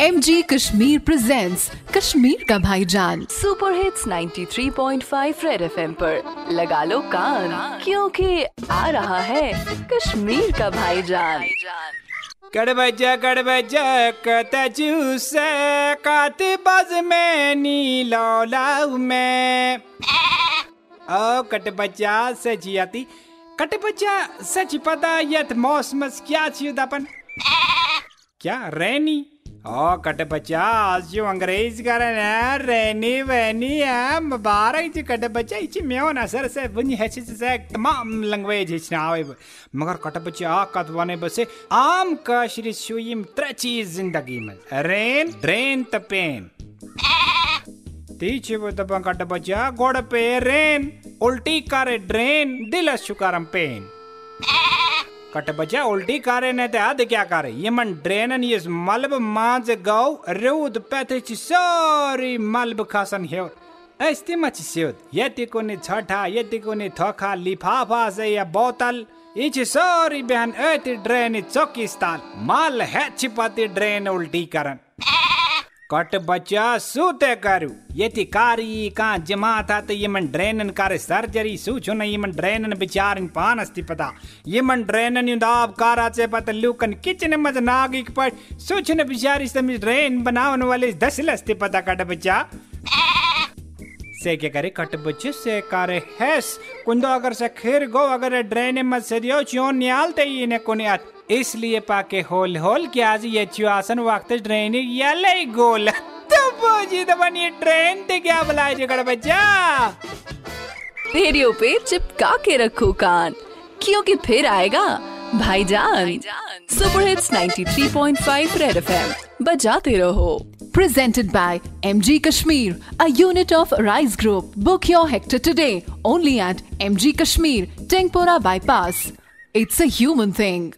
M G Kashmir presents Kashmir का भाईजान super hits 93.5 red FM पर। लगा लो कान क्योंकि आ रहा है कश्मीर का भाईजान। कड़ बजा कड़ बजा कत जूस काते बज में नी लौलाऊ में। ओ कट बच्चा सची आती। कट बच्चा सच पता यथ मौसम क्या छी दपन क्या रैनी? ओ कट बच्चा आज जो अंग्रेज़ करन है रैनी वैनी है मुबारक जी कट बच्चा इच मेवन असर से बुनी है से तमाम लैंग्वेज हिचनावे मगर कट बच्चा कत वने बसे आम कशर शुयम त्रे चीज़ ज़िंदगी में रेन ड्रेन त पेन तीछ वो दपन कट बच्चा गोड़ पे रेन उल्टी करे ड्रेन दिल शुकारम पेन कट बचा उल्टी कारे ने ते क्या करे? यमन ड्रेनन ये मलब माज गाव रूद पैथे ची सारी मलब खासन हेव ऐस्ती मच स्योद यति कोने छठा यति कोने थोखा, लिफाफा से या बोतल इच सारी बहन ऐति ड्रेन चौकी स्थान माल है छिपाती ड्रेन उल्टी करन। कट बच्चा, सूते करू। यति कारी का जमा था तो यमन ड्रेनन करे सर्जरी सूचो न यमन ड्रेनन बिचारन पान अस्ति पता। यमन ड्रेनन युदाब कारा से पता लुकन किचन मज नागी पर सूचो न बिचारी समी ड्रेन बनावन वाले दसल अस्ति पता कट बच्चा। से क्या करे कट बच्चे से करे हैस। कुंदो अगर से खीर गो अगर ड्रेन मत से दियो चियोन नियालते ही ने कोने आत। इसलिए पाके होल होल के आज ये चुआसन वक्त ड्रेन ये गोल। तो बोजी तो बनी ट्रेन ते क्या बुलाए जगड़ बच्चा? रेडियो पे चिपका के रखो कान क्योंकि फिर आएगा भाईजान। सुपर हिट्स 93.5 रेड एफएम बजाते रहो। Presented by MG Kashmir, a unit of Rise Group. Book your hectare today only at MG Kashmir, Tengpora Bypass. It's a human thing.